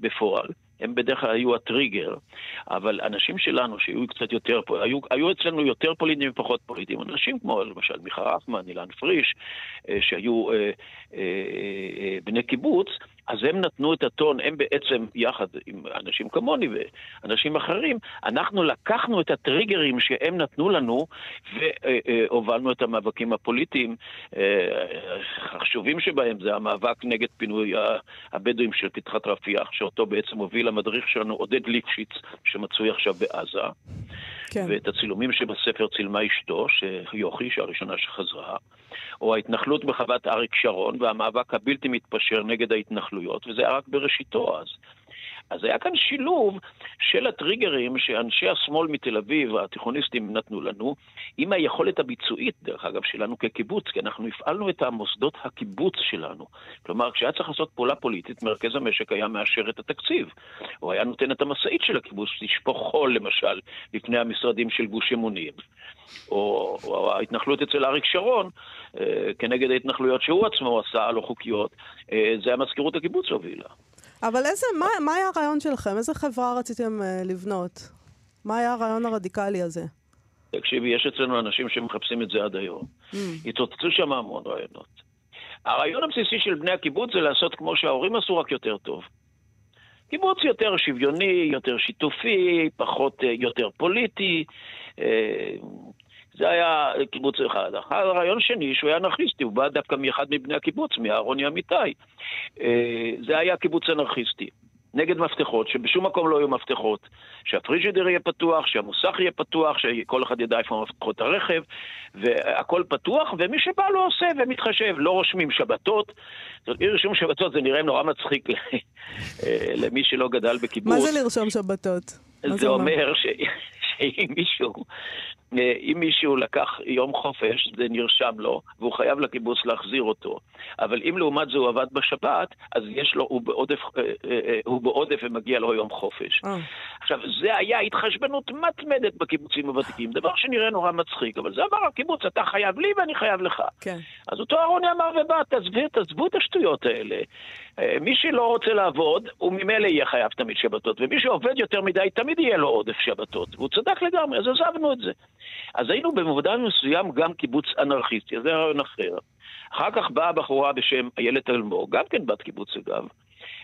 בפועל. הם בדרך כלל היו הטריגר, אבל אנשים שלנו שהיו קצת יותר, היו, היו אצלנו יותר פוליטיים ופחות פוליטיים, אנשים כמו למשל מיכה רחמן, אילן פריש, אה, שהיו אה, אה, בני קיבוץ, אז הם נתנו את הטון, הם בעצם, יחד עם אנשים כמוני ואנשים אחרים, אנחנו לקחנו את הטריגרים שהם נתנו לנו והובלנו את המאבקים הפוליטיים. החשובים שבהם זה המאבק נגד פינוי הבדואים של פתחת רפיח, שאותו בעצם הוביל המדריך שלנו עודד ליפשיץ, שמצוי עכשיו בעזה. כן. ואת הצילומים שבספר צילמה אשתו, יוכי, שהראשונה שחזרה. או ההתנחלות בחוות אריק שרון והמאבק הבלתי מתפשר נגד ההתנחלויות, וזה היה רק בראשיתו אז. אז היה כאן שילוב של הטריגרים שאנשי השמאל מתל אביב, התיכוניסטים, נתנו לנו, עם היכולת הביצועית, דרך אגב, שלנו כקיבוץ, כי אנחנו הפעלנו את המוסדות הקיבוץ שלנו. כלומר, כשהיה צריך לעשות פעולה פוליטית, מרכז המשק היה מאשר את התקציב. הוא היה נותן את המשאית של הקיבוץ לשפוך חול, למשל, לפני המשרדים של גוש אמונים. או, או ההתנחלות אצל אריק שרון, אה, כנגד ההתנחלויות שהוא עצמו עשה, הלא חוקיות, אה, זה המזכירות הקיבוץ הובילה. אבל איזה, מה, מה היה הרעיון שלכם? איזה חברה רציתם uh, לבנות? מה היה הרעיון הרדיקלי הזה? תקשיבי, יש אצלנו אנשים שמחפשים את זה עד היום. Mm. התרוצצו שם המון רעיונות. הרעיון הבסיסי של בני הקיבוץ זה לעשות כמו שההורים עשו, רק יותר טוב. קיבוץ יותר שוויוני, יותר שיתופי, פחות, uh, יותר פוליטי. זה היה קיבוץ אחד. הרעיון שני, שהוא היה אנרכיסטי, הוא בא דווקא מאחד מבני הקיבוץ, מאהרוני אמיתי. אה, זה היה קיבוץ אנרכיסטי. נגד מפתחות, שבשום מקום לא יהיו מפתחות, שהפריג'ידר יהיה פתוח, שהמוסך יהיה פתוח, שכל אחד ידע איפה מפתחות הרכב, והכל פתוח, ומי שבא לא עושה ומתחשב, לא רושמים שבתות. זאת אומרת, אי רשום שבתות זה נראה נורא מצחיק אה, למי שלא גדל בקיבוץ. מה זה לרשום שבתות? זה אומר. שאם מישהו אם מישהו לקח יום חופש, זה נרשם לו, והוא חייב לקיבוץ להחזיר אותו. אבל אם לעומת זה הוא עבד בשבת, אז יש לו, הוא בעודף, אה, אה, הוא בעודף ומגיע לו יום חופש. עכשיו, זה היה התחשבנות מתמדת בקיבוצים הוותיקים, דבר שנראה נורא מצחיק, אבל זה אמר הקיבוץ, אתה חייב לי ואני חייב לך. כן. אז אותו אהרוני אמר ובא, תעזבי, תעזבו את השטויות האלה. מי שלא רוצה לעבוד, הוא ממילא יהיה חייב תמיד שבתות, ומי שעובד יותר מדי, תמיד יהיה לו עודף שבתות. והוא צדק לגמרי, אז עזבנו את זה. אז היינו במובן מסוים גם קיבוץ אנרכיסטי, זה רעיון אחר. אחר כך באה בחורה בשם איילת אלמוג, גם כן בת קיבוץ אגב,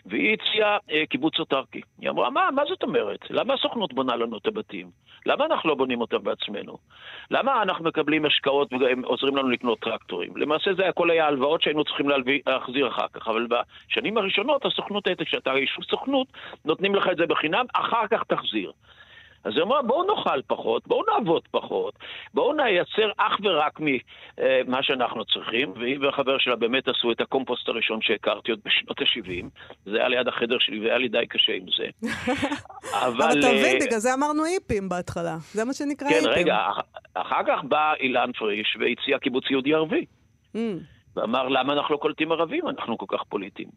והיא הציעה אה, קיבוץ אוטרקי. היא אמרה, מה, מה זאת אומרת? למה הסוכנות בונה לנו את הבתים? למה אנחנו לא בונים אותם בעצמנו? למה אנחנו מקבלים השקעות והם עוזרים לנו לקנות טרקטורים? למעשה זה הכל היה הלוואות שהיינו צריכים להחזיר אחר כך, אבל בשנים הראשונות הסוכנות הייתה, כשאתה יישוב סוכנות, נותנים לך את זה בחינם, אחר כך תחזיר. אז היא אמרה, בואו נאכל פחות, בואו נעבוד פחות, בואו נייצר אך ורק ממה שאנחנו צריכים, והיא והחבר שלה באמת עשו את הקומפוסט הראשון שהכרתי עוד בשנות ה-70, זה היה ליד החדר שלי והיה לי די קשה עם זה. אבל... אבל אתה מבין, אה, בגלל זה אמרנו היפים בהתחלה, זה מה שנקרא היפים. כן, רגע, אחר כך בא אילן פריש והציע קיבוץ יהודי ערבי. Mm. ואמר, למה אנחנו לא קולטים ערבים? אנחנו כל כך פוליטיים.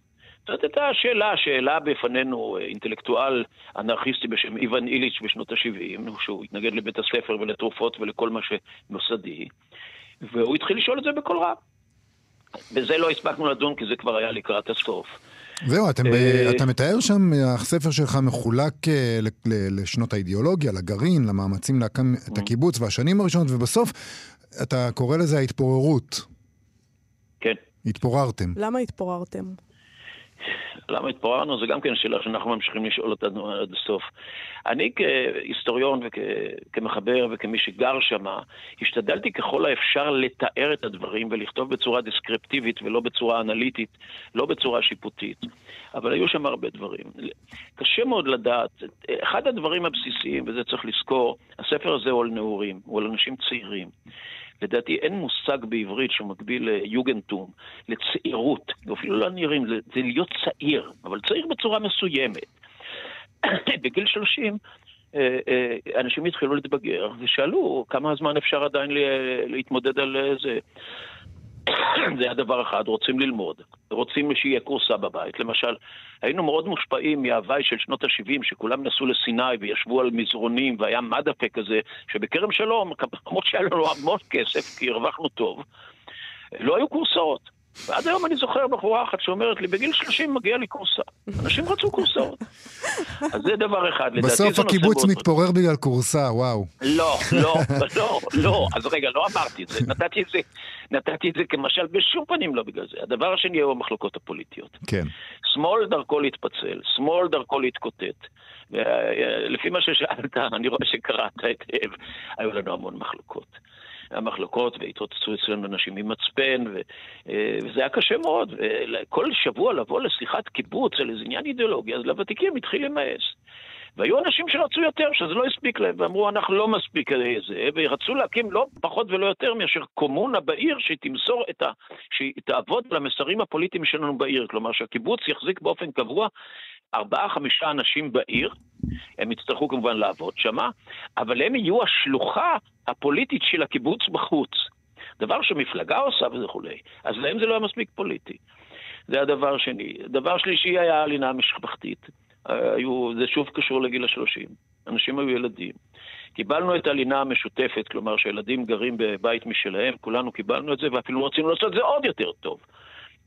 זאת הייתה השאלה שהעלה בפנינו אה, אינטלקטואל אנרכיסטי בשם איוון איליץ' בשנות ה-70, שהוא התנגד לבית הספר ולתרופות ולכל מה שמוסדי, והוא התחיל לשאול את זה בקול רב. בזה לא הספקנו לדון כי זה כבר היה לקראת הסוף. זהו, אתם, אה, אתה מתאר שם, הספר שלך מחולק אה, לשנות האידיאולוגיה, לגרעין, למאמצים להקם את mm. הקיבוץ והשנים הראשונות, ובסוף אתה קורא לזה ההתפוררות. כן. התפוררתם. למה התפוררתם? למה התפוררנו? זו גם כן שאלה שאנחנו ממשיכים לשאול אותנו עד הסוף. אני כהיסטוריון וכמחבר וכמי שגר שם, השתדלתי ככל האפשר לתאר את הדברים ולכתוב בצורה דיסקריפטיבית ולא בצורה אנליטית, לא בצורה שיפוטית. אבל היו שם הרבה דברים. קשה מאוד לדעת. אחד הדברים הבסיסיים, וזה צריך לזכור, הספר הזה הוא על נעורים, הוא על אנשים צעירים. לדעתי אין מושג בעברית שמקביל ליוגנטום, לצעירות, אפילו לא נראים, זה, להיות צעיר, אבל צעיר בצורה מסוימת. בגיל 30 אה, אה, אנשים התחילו להתבגר ושאלו כמה זמן אפשר עדיין להתמודד על זה. זה הדבר אחד, רוצים ללמוד, רוצים שיהיה קורסה בבית. למשל, היינו מאוד מושפעים מהוואי של שנות ה-70, שכולם נסעו לסיני וישבו על מזרונים, והיה מדאפה כזה, שבכרם שלום, למרות שהיה לנו המון כסף, כי הרווחנו טוב, לא היו קורסאות. ועד היום אני זוכר בחורה אחת שאומרת לי, בגיל 30 מגיע לי כורסה. אנשים רצו כורסאות. אז זה דבר אחד. בסוף הקיבוץ מתפורר בגלל כורסה, וואו. לא, לא, לא, לא. אז רגע, לא אמרתי את זה. נתתי את זה, נתתי את זה כמשל, בשום פנים לא בגלל זה. הדבר השני היו המחלוקות הפוליטיות. כן. שמאל דרכו להתפצל, שמאל דרכו להתקוטט. לפי מה ששאלת, אני רואה שקראת היטב, היו לנו המון מחלוקות. המחלוקות והתרוצצו אצלנו אנשים עם מצפן, ו, אה, וזה היה קשה מאוד. כל שבוע לבוא לשיחת קיבוץ על איזה עניין אידיאולוגי, אז לוותיקים התחיל למאס. והיו אנשים שרצו יותר, שזה לא הספיק להם, ואמרו, אנחנו לא מספיק זה, ורצו להקים לא פחות ולא יותר מאשר קומונה בעיר שתמסור את ה... שתעבוד על המסרים הפוליטיים שלנו בעיר. כלומר, שהקיבוץ יחזיק באופן קבוע ארבעה, חמישה אנשים בעיר, הם יצטרכו כמובן לעבוד שמה, אבל הם יהיו השלוחה הפוליטית של הקיבוץ בחוץ. דבר שמפלגה עושה וכולי. אז להם זה לא היה מספיק פוליטי. זה הדבר השני. דבר שלישי היה הלינה המשפחתית. היו, זה שוב קשור לגיל השלושים. אנשים היו ילדים. קיבלנו את הלינה המשותפת, כלומר שילדים גרים בבית משלהם, כולנו קיבלנו את זה, ואפילו רצינו לעשות את זה עוד יותר טוב.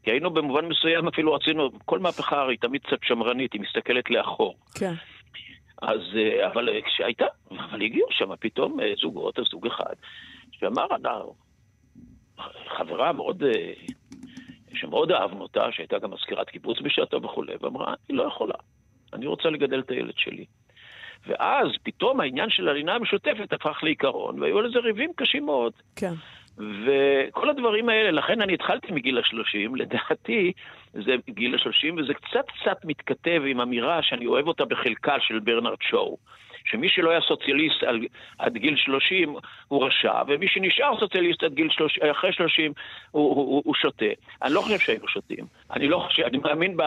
כי היינו במובן מסוים, אפילו רצינו, כל מהפכה הרי תמיד קצת שמרנית, היא מסתכלת לאחור. כן. אז, אה, אבל אה, כשהייתה, אבל הגיעו שם פתאום אה, זוגות, זוג אחד, שאמר, חברה מאוד, שמאוד אהבנו אותה, שהייתה גם מזכירת קיבוץ בשעתו וכולי, ואמרה, אני לא יכולה, אני רוצה לגדל את הילד שלי. ואז פתאום העניין של הלינה המשותפת הפך לעיקרון, והיו לזה ריבים קשים מאוד. כן. וכל הדברים האלה, לכן אני התחלתי מגיל השלושים, לדעתי זה גיל השלושים, וזה קצת קצת מתכתב עם אמירה שאני אוהב אותה בחלקה של ברנרד שואו. שמי שלא היה סוציאליסט על, עד גיל 30 הוא רשע, ומי שנשאר סוציאליסט עד גיל 30, אחרי 30 הוא, הוא, הוא שותה. אני לא חושב שהיינו שותים. אני לא חושב, אני מאמין ב...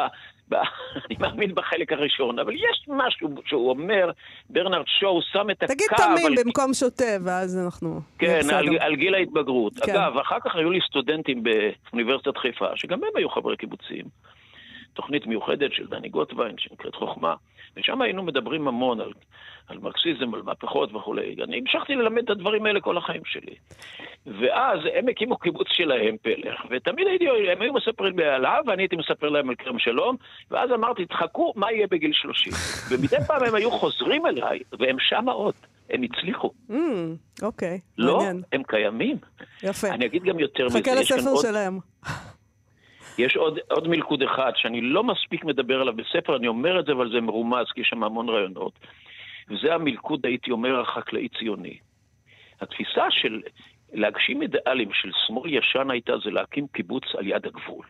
אני מאמין בחלק הראשון, אבל יש משהו שהוא אומר, ברנרד שואו שם את הקו... תגיד תמים על... במקום שותה, ואז אנחנו... כן, על, על גיל ההתבגרות. כן. אגב, אחר כך היו לי סטודנטים באוניברסיטת חיפה, שגם הם היו חברי קיבוצים. תוכנית מיוחדת של דני גוטווין, שנקראת חוכמה, ושם היינו מדברים המון על, על מרקסיזם, על מהפכות וכולי. אני המשכתי ללמד את הדברים האלה כל החיים שלי. ואז הם הקימו קיבוץ שלהם, פלך, ותמיד הייתי, הם היו מספרים לי עליו, ואני הייתי מספר להם על כרם שלום, ואז אמרתי, תחכו, מה יהיה בגיל 30? ומדי פעם הם היו חוזרים אליי, והם שמה עוד. הם הצליחו. Mm, אוקיי, לא, מעניין. הם קיימים. יפה. אני אגיד גם יותר מזה. חכה לספר שלהם. יש עוד, עוד מלכוד אחד שאני לא מספיק מדבר עליו בספר, אני אומר את זה, אבל זה מרומז, כי יש שם המון רעיונות. וזה המלכוד, הייתי אומר, החקלאי-ציוני. התפיסה של להגשים אידיאלים של שמאל ישן הייתה זה להקים קיבוץ על יד הגבול.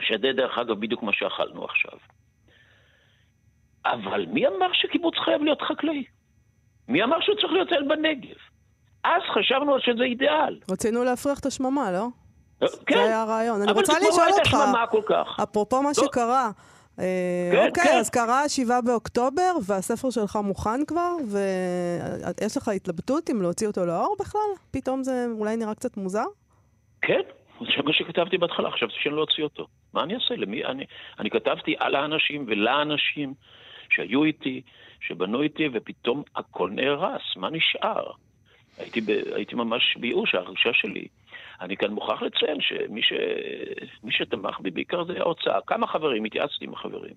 שזה דרך אגב בדיוק מה שאכלנו עכשיו. אבל מי אמר שקיבוץ חייב להיות חקלאי? מי אמר שהוא צריך להיות בנגב? אז חשבנו שזה אידיאל. רצינו להפריח את השממה, לא? כן. זה היה הרעיון. אני רוצה לשאול אותך, אפרופו מה שקרה, אה, כן, אוקיי, כן. אז קרה 7 באוקטובר, והספר שלך מוכן כבר, ויש לך התלבטות אם להוציא אותו לאור בכלל? פתאום זה אולי נראה קצת מוזר? כן, זה מה שכתבתי בהתחלה, חשבתי שאני לא אוציא אותו. מה אני אעשה? למי? אני, אני כתבתי על האנשים ולאנשים שהיו איתי, שבנו איתי, ופתאום הכל נהרס, מה נשאר? הייתי, ב, הייתי ממש בייאוש, ההרגשה שלי. אני כאן מוכרח לציין שמי ש... שתמך בי בעיקר זה ההוצאה. כמה חברים, התייעצתי עם החברים.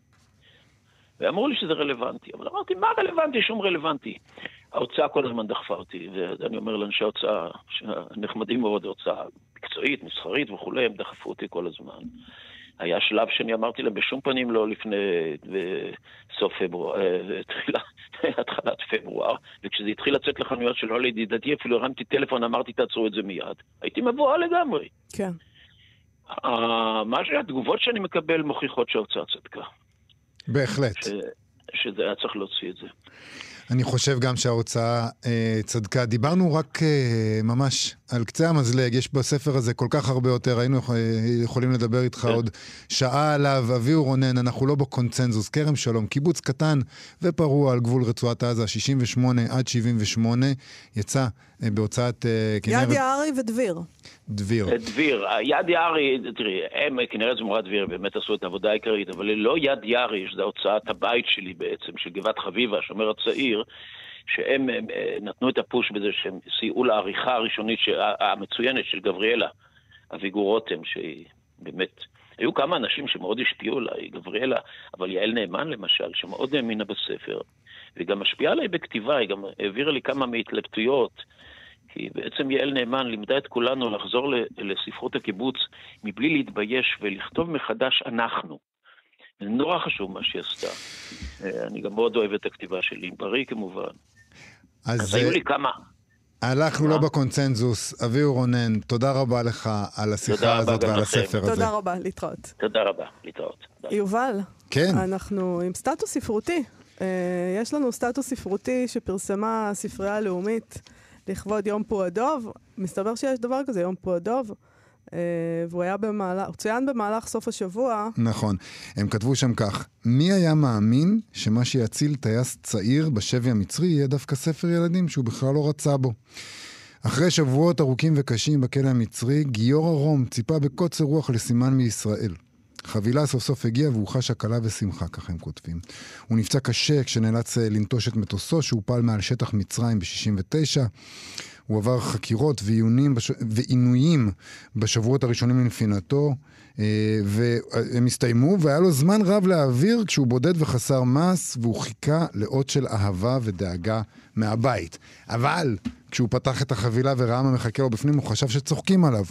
ואמרו לי שזה רלוונטי. אבל אמרתי, מה רלוונטי? שום רלוונטי. ההוצאה כל הזמן דחפה אותי, ואני אומר לאנשי ההוצאה, נחמדים מאוד, הוצאה מקצועית, מסחרית וכולי, הם דחפו אותי כל הזמן. היה שלב שאני אמרתי להם בשום פנים לא לפני סוף פברואר, אה, תחילה, התחלת פברואר, וכשזה התחיל לצאת לחנויות של הוליד, ידידתי אפילו הרמתי טלפון, אמרתי תעצרו את זה מיד. הייתי מבוהל לגמרי. כן. מה שהתגובות שאני מקבל מוכיחות שההוצאה צדקה. בהחלט. ש... שזה היה צריך להוציא את זה. אני חושב גם שההוצאה אה, צדקה. דיברנו רק אה, ממש על קצה המזלג, יש בספר הזה כל כך הרבה יותר, היינו יכולים לדבר איתך כן. עוד שעה עליו. אביהו רונן, אנחנו לא בקונצנזוס. כרם שלום, קיבוץ קטן ופרוע על גבול רצועת עזה, 68 עד 78, יצא אה, בהוצאת אה, כנרת... יד יערי ודביר. דביר. אה, דביר. יד יערי, תראי, הם, כנראה זמורת דביר, באמת עשו את העבודה העיקרית, אבל ללא יד יערי, שזו הוצאת הבית שלי בעצם, של גבעת חביבה, השומר הצעיר, שהם נתנו את הפוש בזה שהם סייעו לעריכה הראשונית המצוינת של גבריאלה אביגור רותם, שהיא באמת. היו כמה אנשים שמאוד השפיעו עליי, גבריאלה, אבל יעל נאמן למשל, שמאוד האמינה בספר, וגם משפיעה עליי בכתיבה, היא גם העבירה לי כמה מהתלבטויות. כי בעצם יעל נאמן לימדה את כולנו לחזור לספרות הקיבוץ מבלי להתבייש ולכתוב מחדש אנחנו. זה נורא חשוב מה שהיא עשתה. אה, אני גם מאוד אוהב את הכתיבה שלי, עם בריא כמובן. אז, אז היו לי כמה. הלכנו לא בקונצנזוס. אביהו רונן, תודה רבה לך על השיחה הזאת ועל הספר הזה. תודה רבה, להתראות. תודה רבה, להתראות. יובל, כן. אנחנו עם סטטוס ספרותי. אה, יש לנו סטטוס ספרותי שפרסמה הספרייה הלאומית לכבוד יום פועדוב. מסתבר שיש דבר כזה, יום פועדוב. Uh, והוא היה במהלך, הוא צוין במהלך סוף השבוע. נכון. הם כתבו שם כך: מי היה מאמין שמה שיציל טייס צעיר בשבי המצרי יהיה דווקא ספר ילדים שהוא בכלל לא רצה בו? אחרי שבועות ארוכים וקשים בכלא המצרי, גיורא רום ציפה בקוצר רוח לסימן מישראל. חבילה סוף סוף הגיעה והוא חש הקלה ושמחה, כך הם כותבים. הוא נפצע קשה כשנאלץ אה, לנטוש את מטוסו שהופל מעל שטח מצרים ב-69. הוא עבר חקירות ועיונים בש... ועינויים בשבועות הראשונים לנפינתו, אה, והם הסתיימו, והיה לו זמן רב להעביר כשהוא בודד וחסר מס, והוא חיכה לאות של אהבה ודאגה מהבית. אבל כשהוא פתח את החבילה וראה מה מחכה לו בפנים, הוא חשב שצוחקים עליו.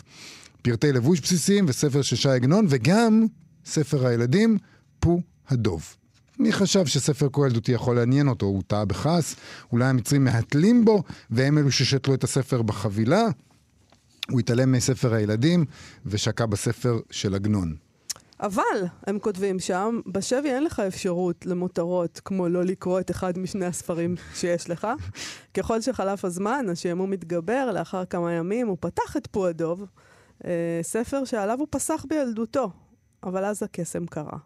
פרטי לבוש בסיסיים וספר של ש"י עגנון, וגם ספר הילדים, פו הדוב. מי חשב שספר כה ילדותי יכול לעניין אותו? הוא טעה בכעס, אולי המצרים מהתלים בו, והם אלו ששתלו את הספר בחבילה? הוא התעלם מספר הילדים ושקע בספר של עגנון. אבל, הם כותבים שם, בשבי אין לך אפשרות למותרות כמו לא לקרוא את אחד משני הספרים שיש לך. ככל שחלף הזמן, השעמום מתגבר, לאחר כמה ימים הוא פתח את פועדוב, אה, ספר שעליו הוא פסח בילדותו, אבל אז הקסם קרה.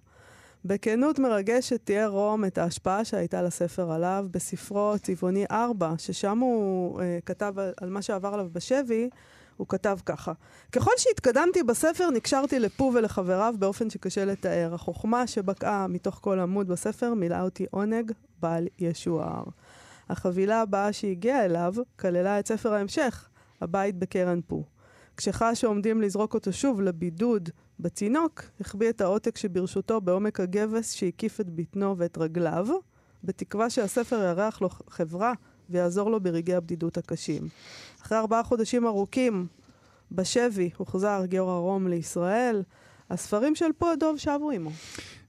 בכנות מרגשת תיאר רום את ההשפעה שהייתה לספר עליו בספרו צבעוני 4, ששם הוא uh, כתב על, על מה שעבר עליו בשבי, הוא כתב ככה: ככל שהתקדמתי בספר, נקשרתי לפו ולחבריו באופן שקשה לתאר. החוכמה שבקעה מתוך כל עמוד בספר מילאה אותי עונג בל ישוער. החבילה הבאה שהגיעה אליו כללה את ספר ההמשך, הבית בקרן פו. כשחש שעומדים לזרוק אותו שוב לבידוד בצינוק, החביא את העותק שברשותו בעומק הגבס שהקיף את בטנו ואת רגליו, בתקווה שהספר יארח לו חברה ויעזור לו ברגעי הבדידות הקשים. אחרי ארבעה חודשים ארוכים בשבי הוחזר גיורא רום לישראל. הספרים של פה הדוב שבו עמו.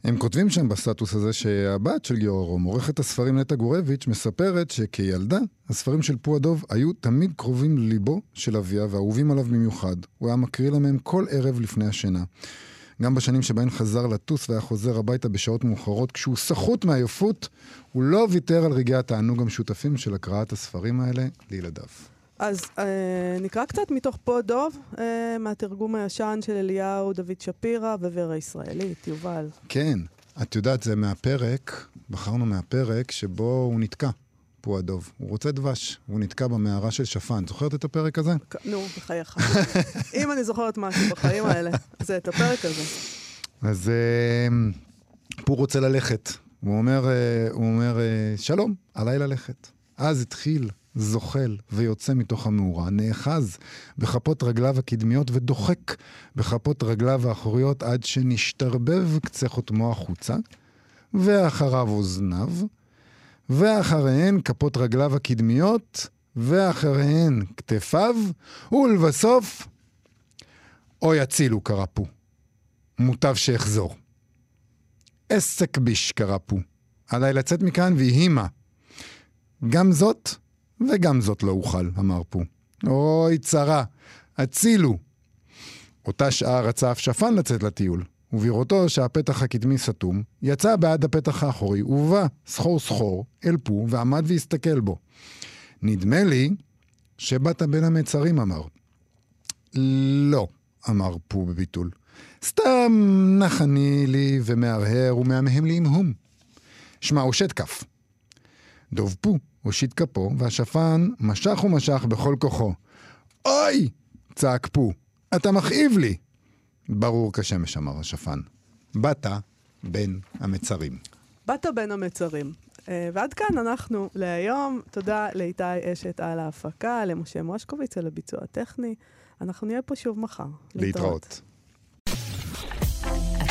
הם כותבים שם בסטטוס הזה שהבת של גיורא רום, עורכת הספרים נטע גורביץ', מספרת שכילדה, הספרים של פו הדוב היו תמיד קרובים לליבו של אביה ואהובים עליו במיוחד. הוא היה מקריא להם כל ערב לפני השינה. גם בשנים שבהן חזר לטוס והיה חוזר הביתה בשעות מאוחרות, כשהוא סחוט מעייפות, הוא לא ויתר על רגעי התענוג המשותפים של הקראת הספרים האלה לילדיו. אז אה, נקרא קצת מתוך פה דוב, אה, מהתרגום הישן של אליהו, דוד שפירא ווורה ישראלית, יובל. כן, את יודעת, זה מהפרק, בחרנו מהפרק שבו הוא נתקע. פה הדוב. הוא רוצה דבש, הוא נתקע במערה של שפן. זוכרת את הפרק הזה? נו, בחייך. אם אני זוכרת משהו בחיים האלה, זה את הפרק הזה. אז אה, פור רוצה ללכת. הוא אומר, אה, הוא אומר, אה, שלום, עליי ללכת. אז התחיל זוחל ויוצא מתוך המאורה, נאחז בכפות רגליו הקדמיות ודוחק בכפות רגליו האחוריות עד שנשתרבב קצה חותמו החוצה, ואחריו אוזניו, ואחריהן כפות רגליו הקדמיות, ואחריהן כתפיו, ולבסוף, אוי הצילו קרא פו. מוטב שאחזור. עסק ביש קרא פו. עליי לצאת מכאן ויהי מה. גם זאת וגם זאת לא אוכל, אמר פו. אוי, צרה, הצילו. אותה שעה רצה אף שפן לצאת לטיול, ובראותו שהפתח הקדמי סתום, יצא בעד הפתח האחורי, ובא סחור סחור אל פו, ועמד והסתכל בו. נדמה לי שבאת בין המצרים, אמר. לא, אמר פו בביטול. סתם נח אני לי ומהרהר ומהמהם לי עם הום. שמע, הוא שט כף. דוב פו הושיט כפו, והשפן משך ומשך בכל כוחו. אוי! צעק פו, אתה מכאיב לי! ברור כשמש, אמר השפן. באת בין המצרים. באת בין המצרים. Uh, ועד כאן אנחנו להיום. תודה לאיתי אשת על ההפקה, למשה מושקוביץ על הביצוע הטכני. אנחנו נהיה פה שוב מחר. להתראות. להתראות.